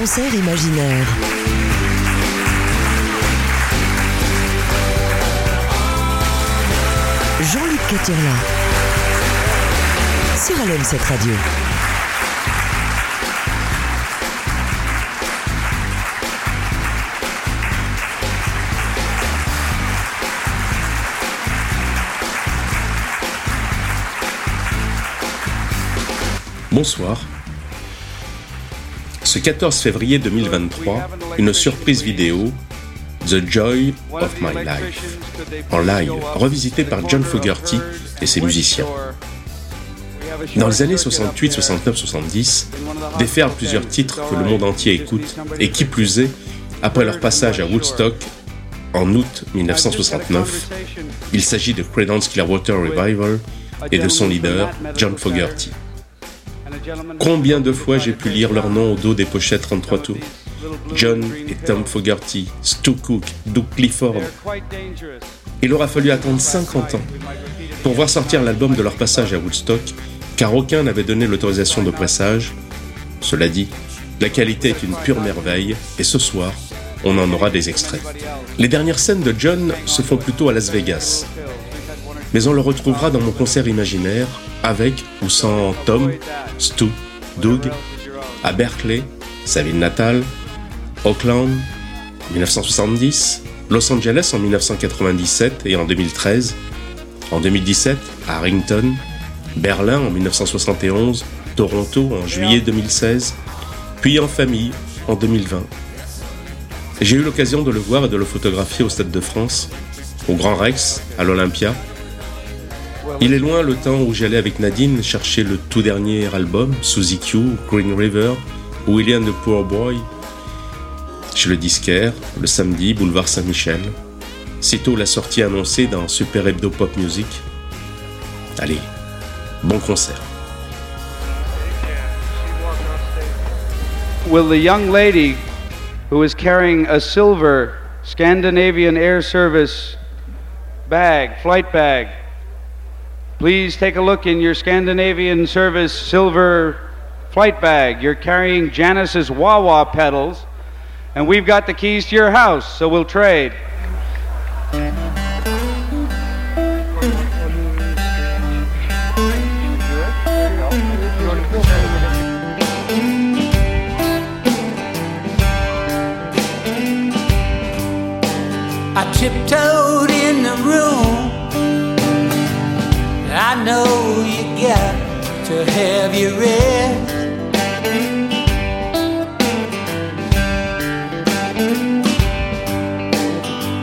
concert imaginaire. Jean-Luc Caturla. Sur LM7 Radio. Bonsoir. Ce 14 février 2023, une surprise vidéo, The Joy of My Life, en live, revisité par John Fogerty et ses musiciens. Dans les années 68, 69, 70, déferlent plusieurs titres que le monde entier écoute, et qui plus est, après leur passage à Woodstock en août 1969, il s'agit de Credence Clearwater Revival et de son leader, John Fogerty. Combien de fois j'ai pu lire leur nom au dos des pochettes 33 tours? John et Tom Fogerty, Stu Cook, Doug Clifford. Il aura fallu attendre 50 ans pour voir sortir l'album de leur passage à Woodstock, car aucun n'avait donné l'autorisation de pressage. Cela dit, la qualité est une pure merveille, et ce soir, on en aura des extraits. Les dernières scènes de John se font plutôt à Las Vegas, mais on le retrouvera dans mon concert imaginaire avec ou sans Tom, Stu, Doug, à Berkeley, sa ville natale, Oakland, 1970, Los Angeles en 1997 et en 2013, en 2017 à Harrington, Berlin en 1971, Toronto en juillet 2016, puis en famille en 2020. J'ai eu l'occasion de le voir et de le photographier au Stade de France, au Grand Rex, à l'Olympia, il est loin le temps où j'allais avec Nadine chercher le tout dernier album, Suzy Q, Green River, William the Poor Boy, chez le disquaire, le samedi, boulevard Saint-Michel. Sitôt la sortie annoncée dans Super Hebdo Pop Music. Allez, bon concert. Will the young lady who is carrying a silver Scandinavian Air Service bag, flight bag, Please take a look in your Scandinavian Service silver flight bag. You're carrying Janis's wah pedals, and we've got the keys to your house, so we'll trade. I tiptoed know you got to have your rest.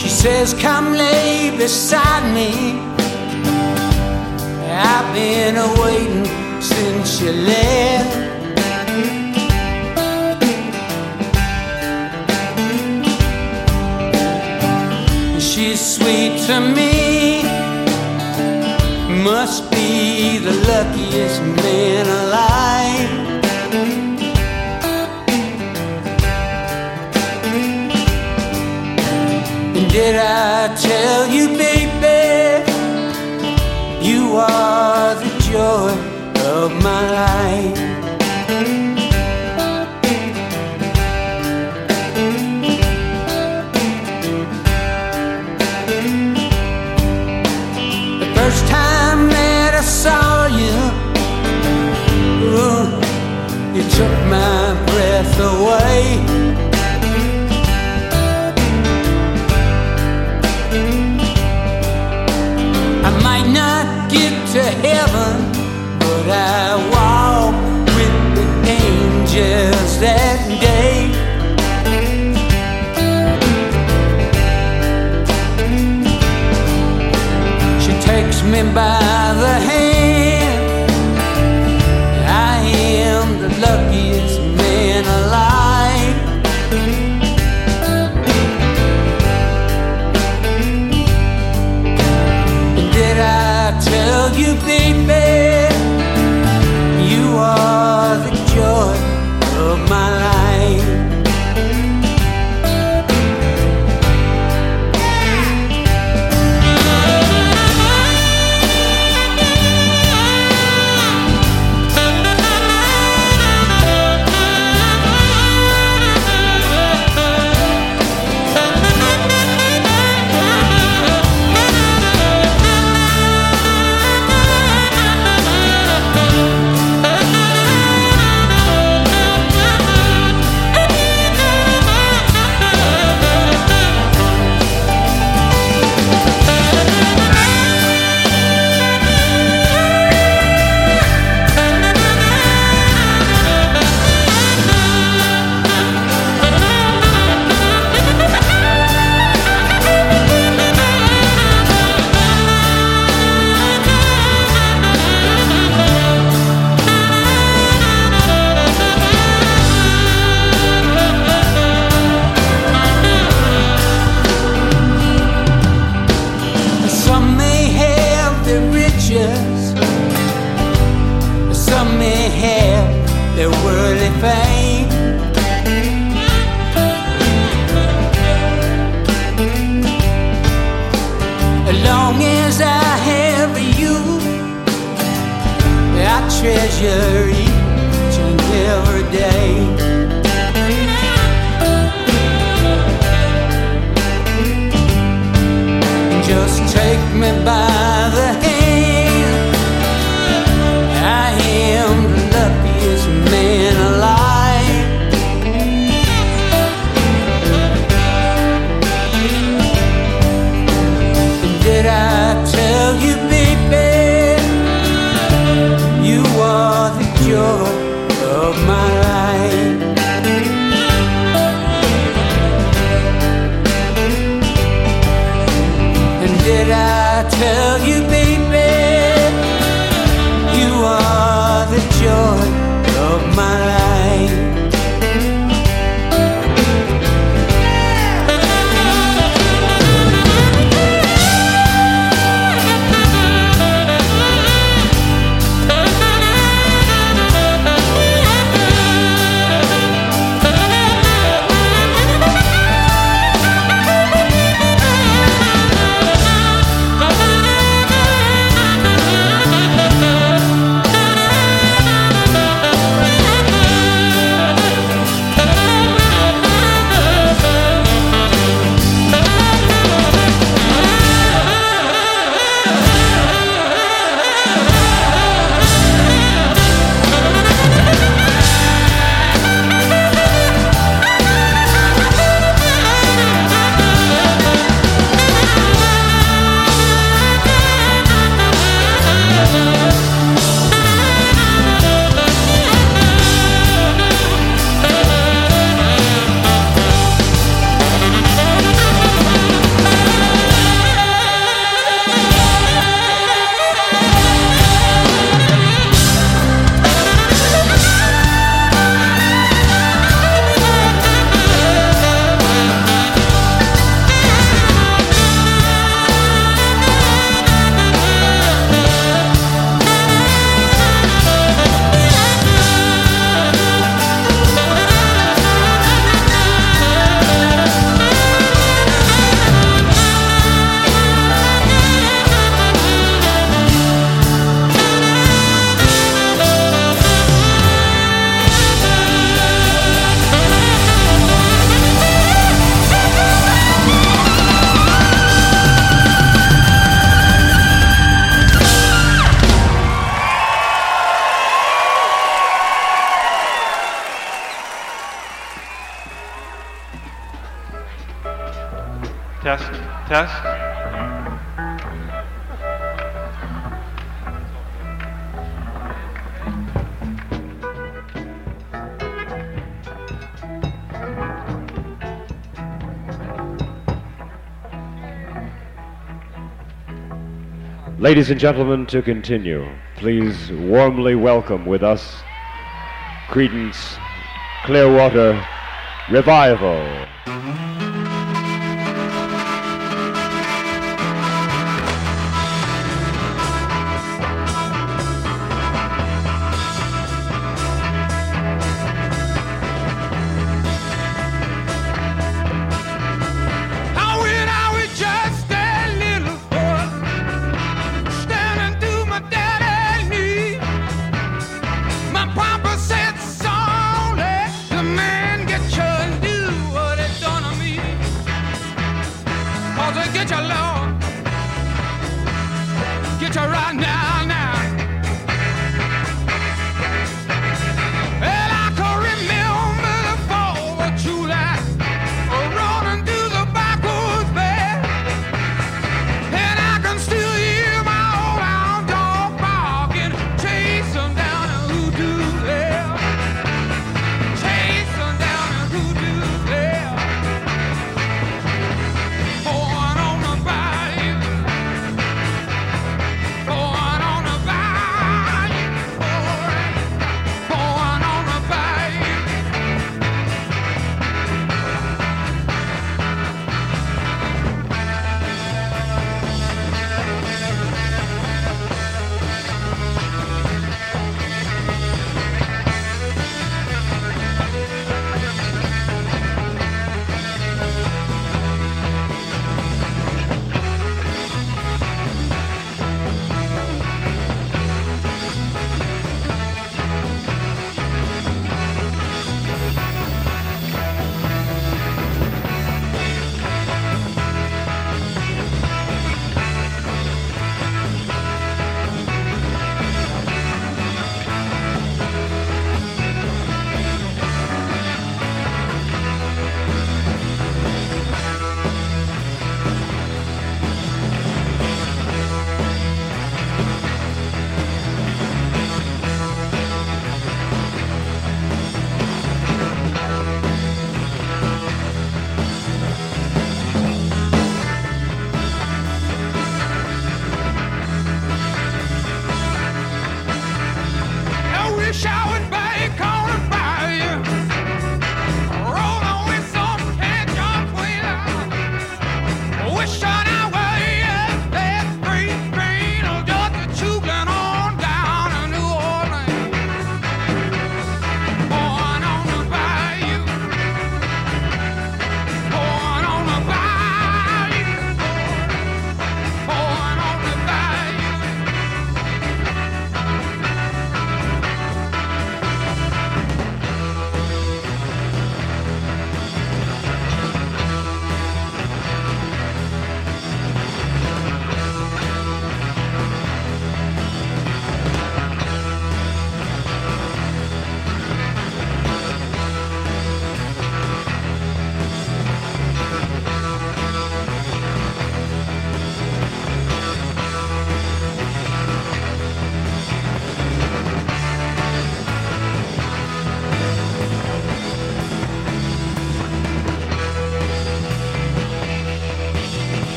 She says, Come lay beside me. I've been waiting since you left. She's sweet to me must be the luckiest man alive. And did I tell you, baby, you are the joy of my life? Ladies and gentlemen, to continue, please warmly welcome with us Creedence Clearwater Revival.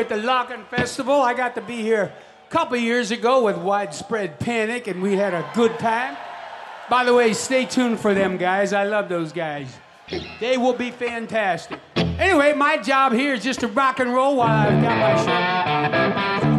at the Lockn' Festival. I got to be here a couple years ago with widespread panic, and we had a good time. By the way, stay tuned for them guys. I love those guys. They will be fantastic. Anyway, my job here is just to rock and roll while I've got my show.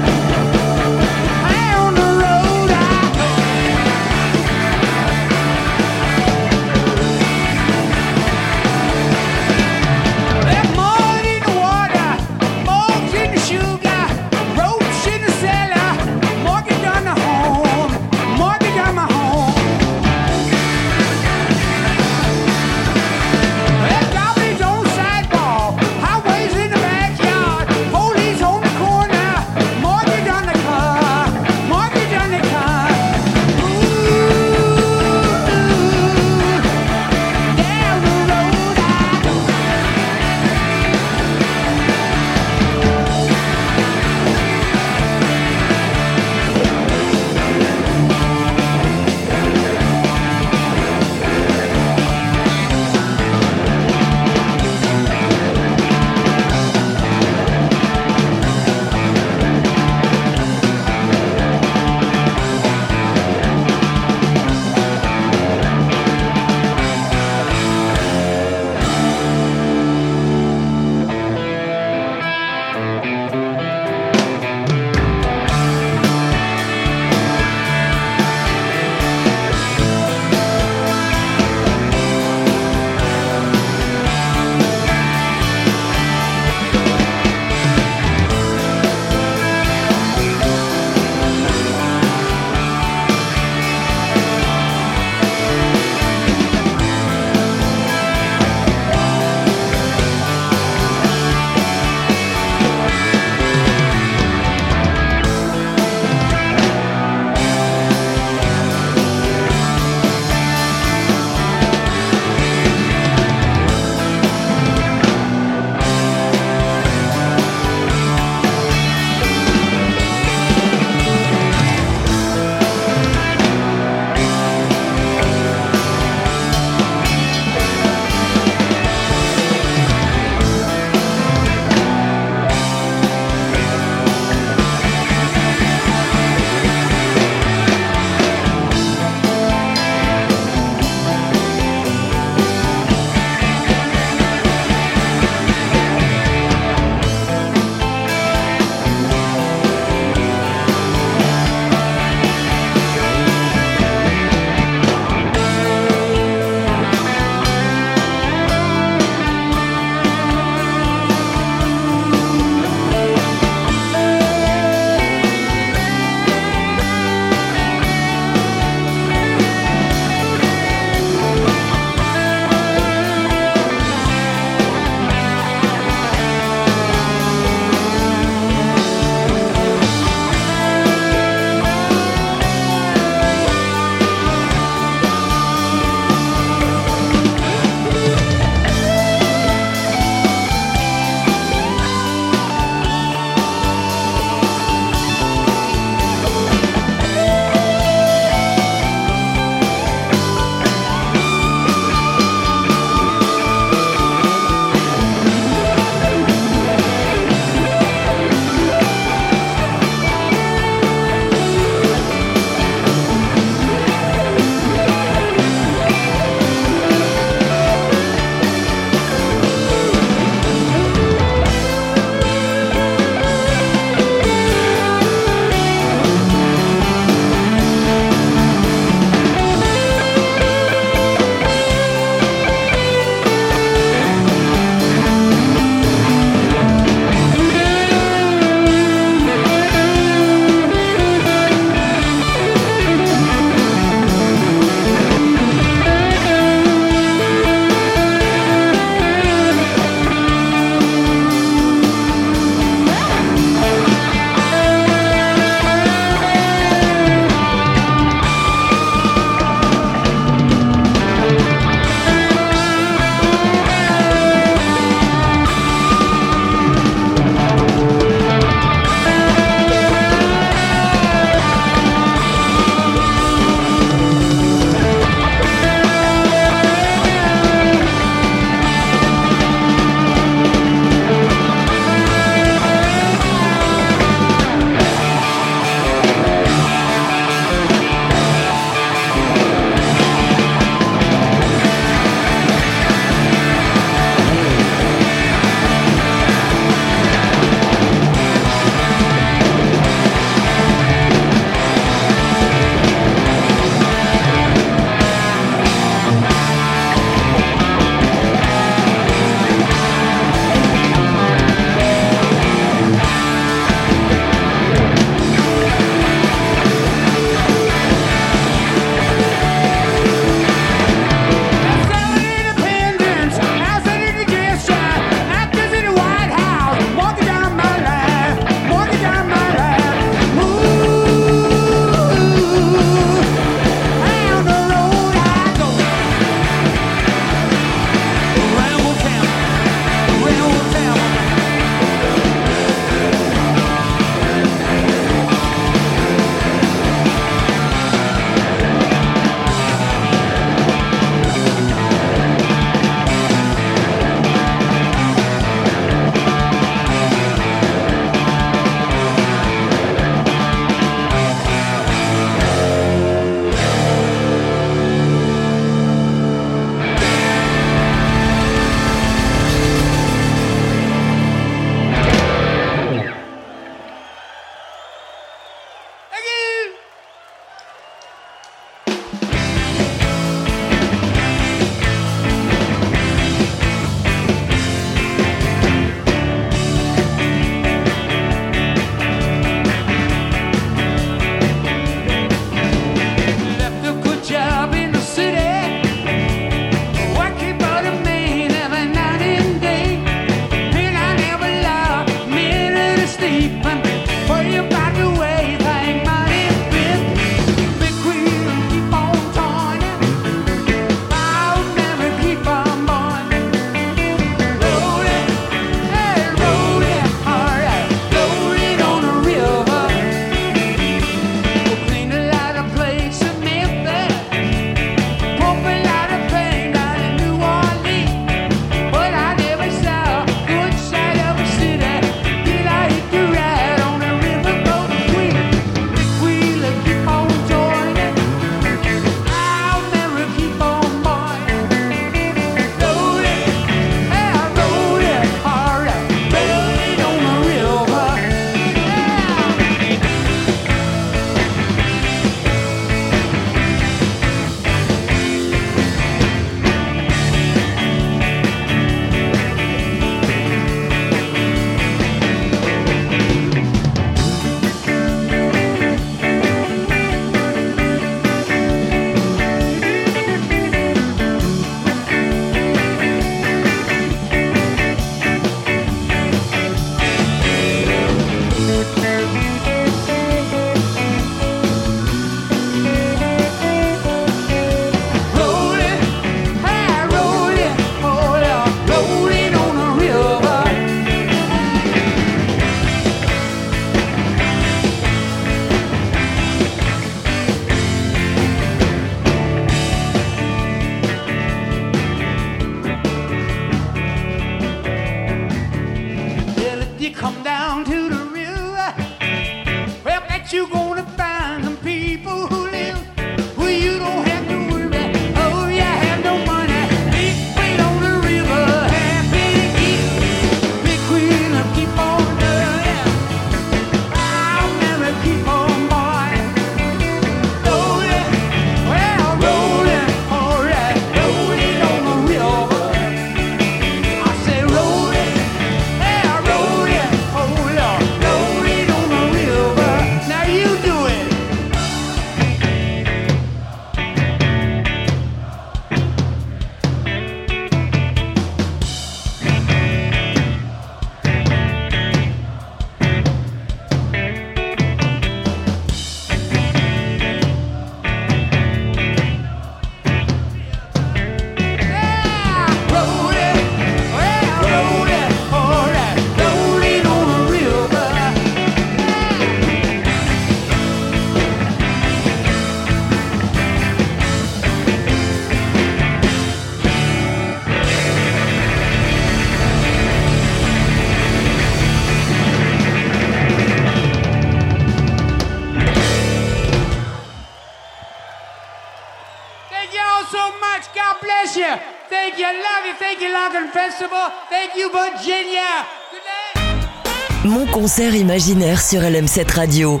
concert imaginaire sur LM7 Radio.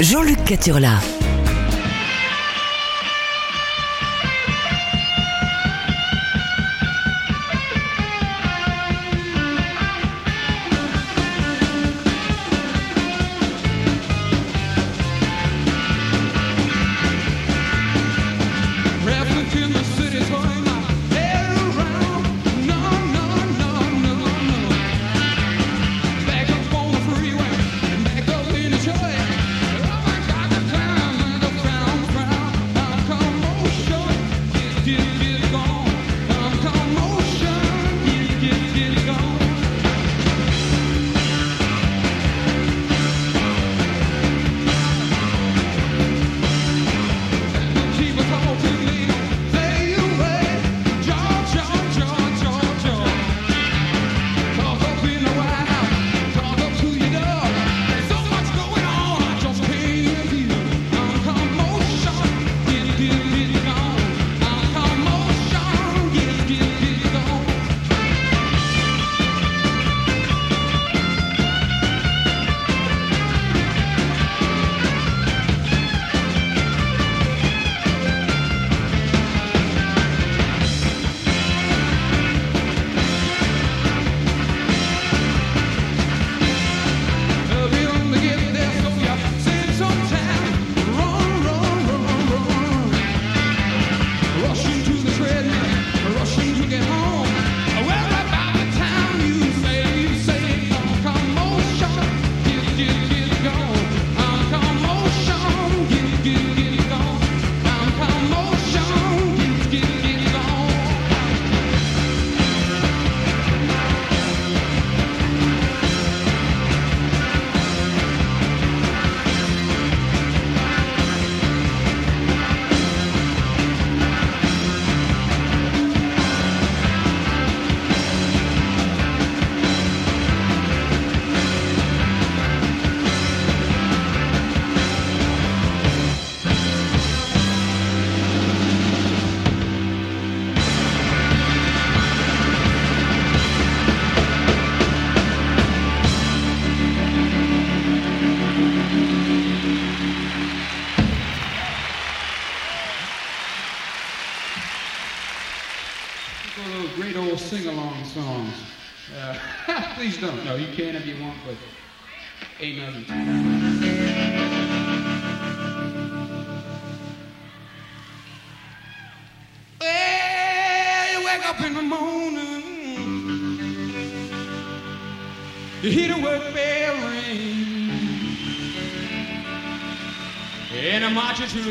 Jean-Luc Caturla.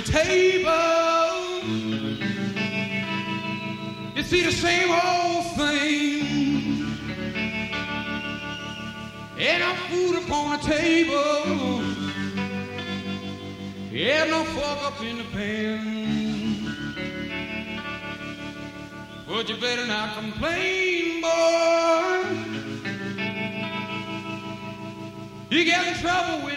tables. You see the same old thing. And I'm food upon the table. Yeah, no fork up in the pan. But you better not complain, boy. You get in trouble with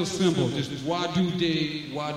real simple. Just why do day, why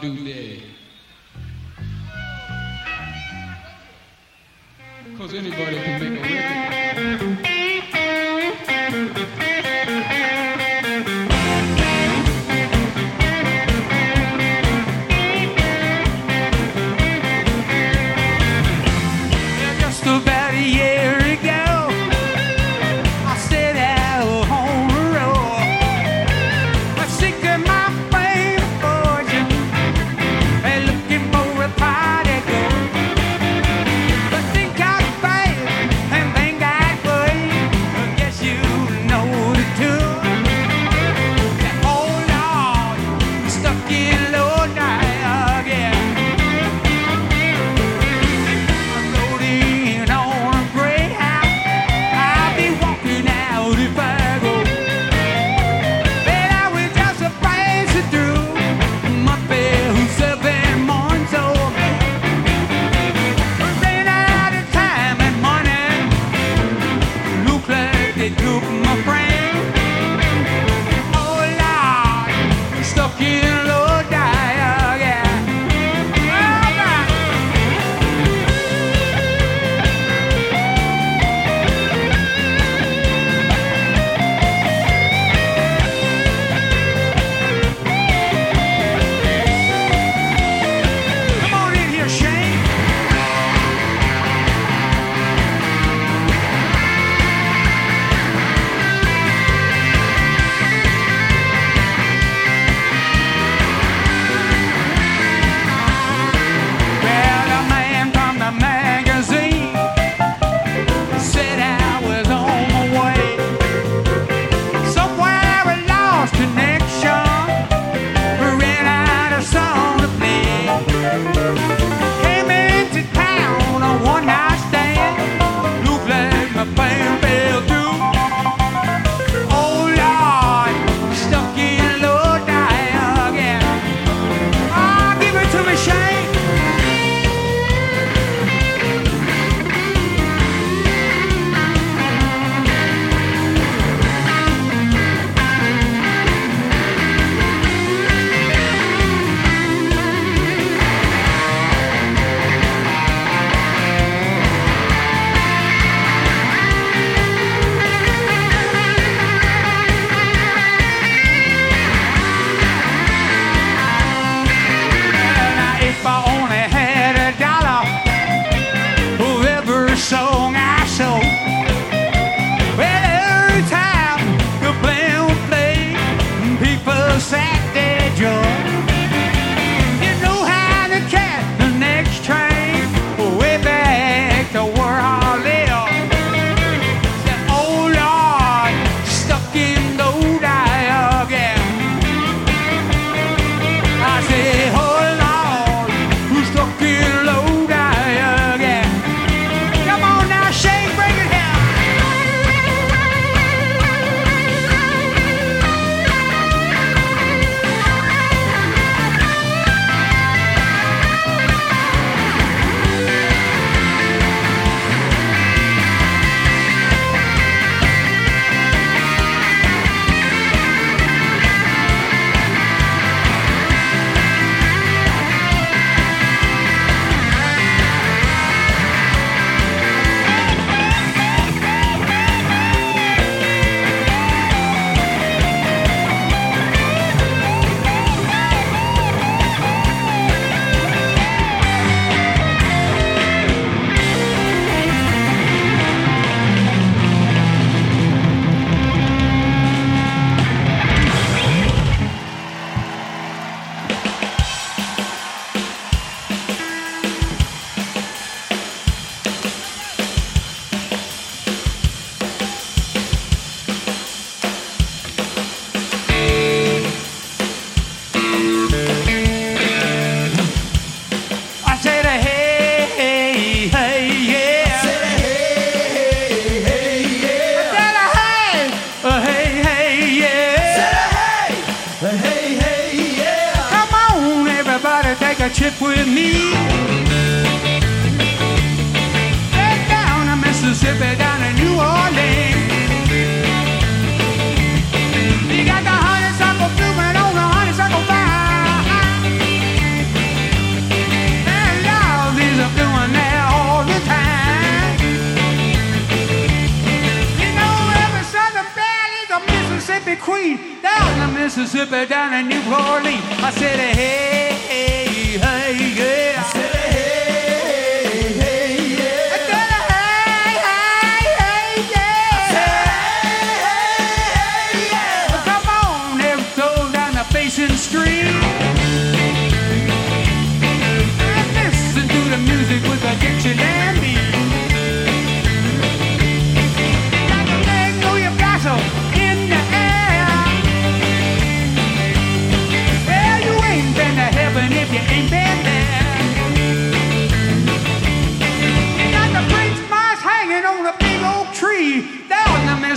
Queen, down the Mississippi, down in New Orleans. I said, hey, hey, hey, yeah.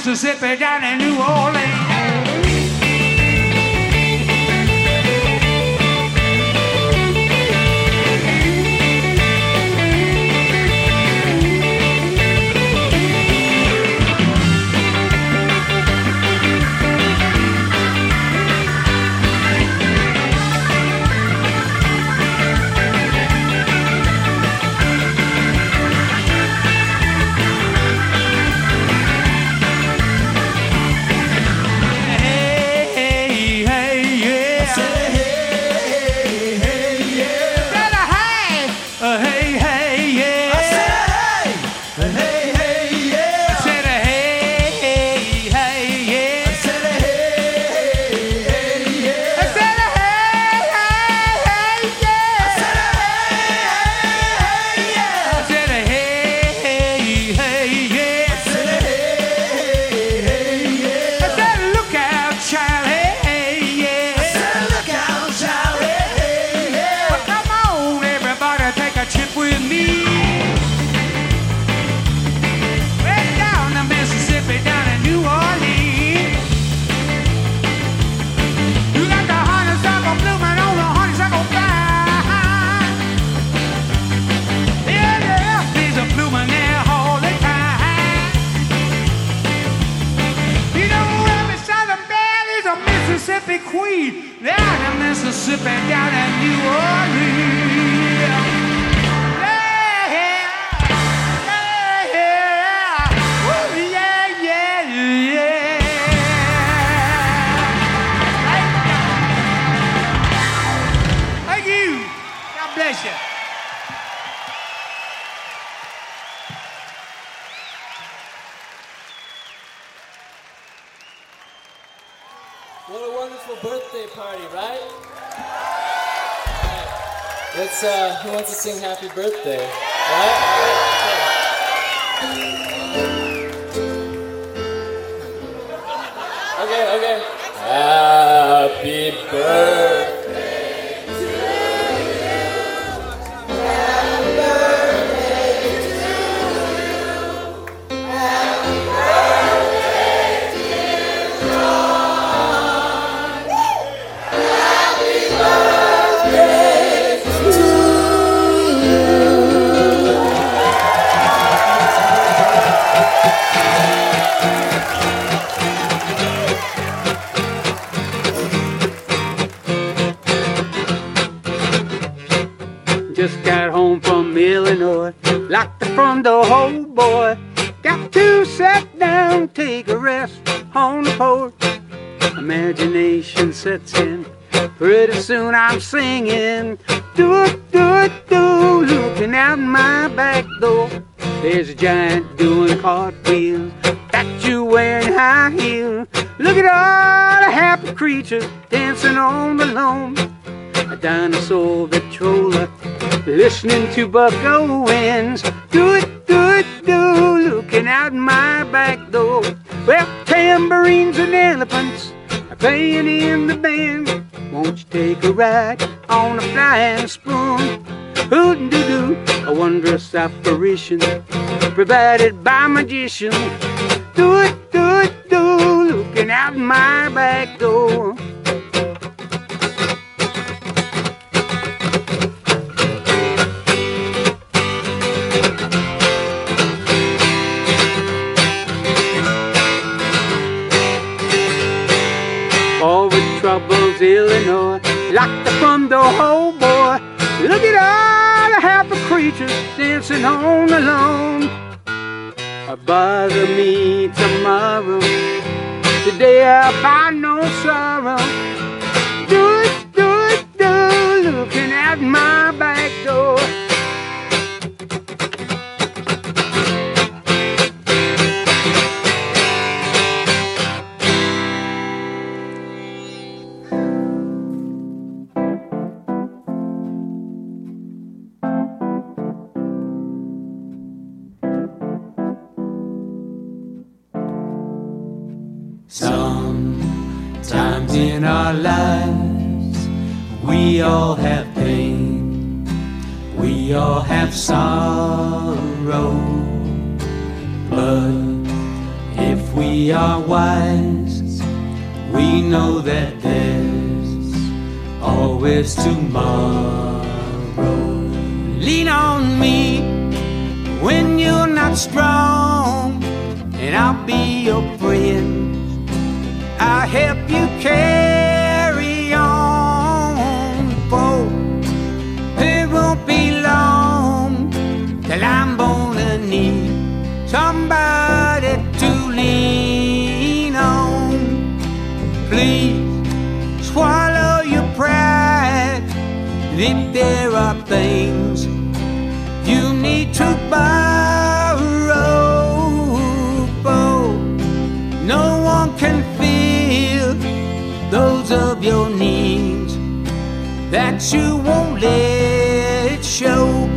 Down the Mississippi, down in New Orleans. Sing happy birthday? Take rest on the porch. Imagination sets in. Pretty soon I'm singing, do it, do it, do. Looking out my back door, there's a giant doing cartwheels. Got you wearing high heels. Look at all the happy creatures dancing on the lawn. A dinosaur Victrola listening to Buck Owens. Do it, do it, do, looking out my back door. Well, tambourines and elephants are playing in the band. Won't you take a ride on a flying spoon? Hootin' doo doo, a wondrous apparition provided by magicians. Do it, do it, do, looking out my back door. Illinois. Lock the front door, oh boy. Look at all the happy creatures dancing on the lawn. Uh, Bother me tomorrow. Today I find no no sorrow. Do it, do it, do it, looking at my back door. Our lives, we all have pain, we all have sorrow. But if we are wise, we know that there's always tomorrow. Lean on me when you're not strong, and I'll be your friend. I'll help you carry If there are things you need to borrow, for no one can feel those of your needs that you won't let show.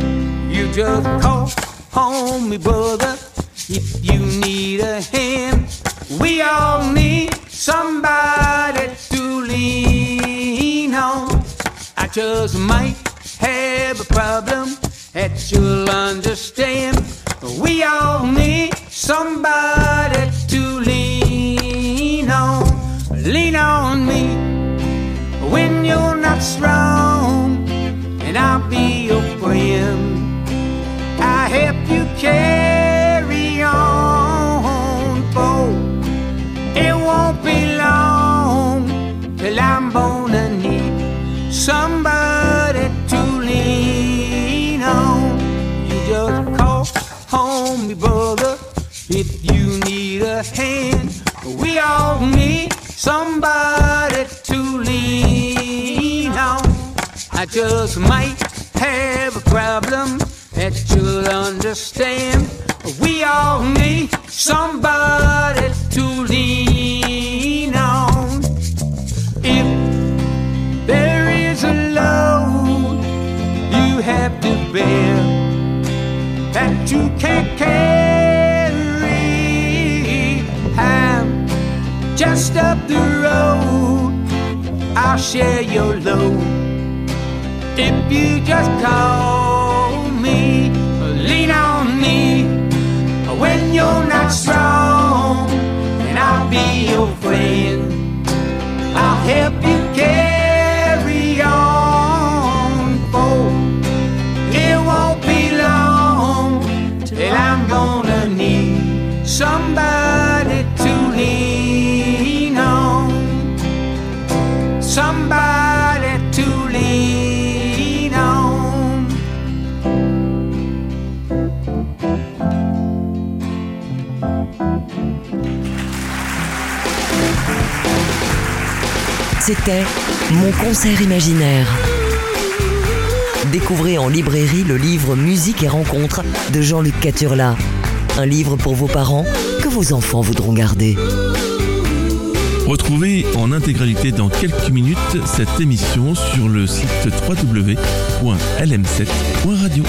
You just call on me, brother, if you need a hand. We all need somebody to lean on. Just might have a problem that you'll understand. We all need somebody to lean on. Lean on me when you're not strong, and I'll be your friend. I help you carry on, for it won't be long till I'm gonna need somebody hand. We all need somebody to lean on. I just might have a problem that you'll understand. We all need somebody to lean on. If there is a load you have to bear that you can't carry, just up the road. I'll share your load if you just call me, lean on me when you're not strong, and I'll be your friend. I'll help you carry on, for it won't be long till I'm gonna need somebody to lean C'était Mon concert imaginaire. Découvrez en librairie le livre Musique et rencontres de Jean-Luc Caturla. Un livre pour vos parents que vos enfants voudront garder. Retrouvez en intégralité dans quelques minutes cette émission sur le site www.lm7.radio.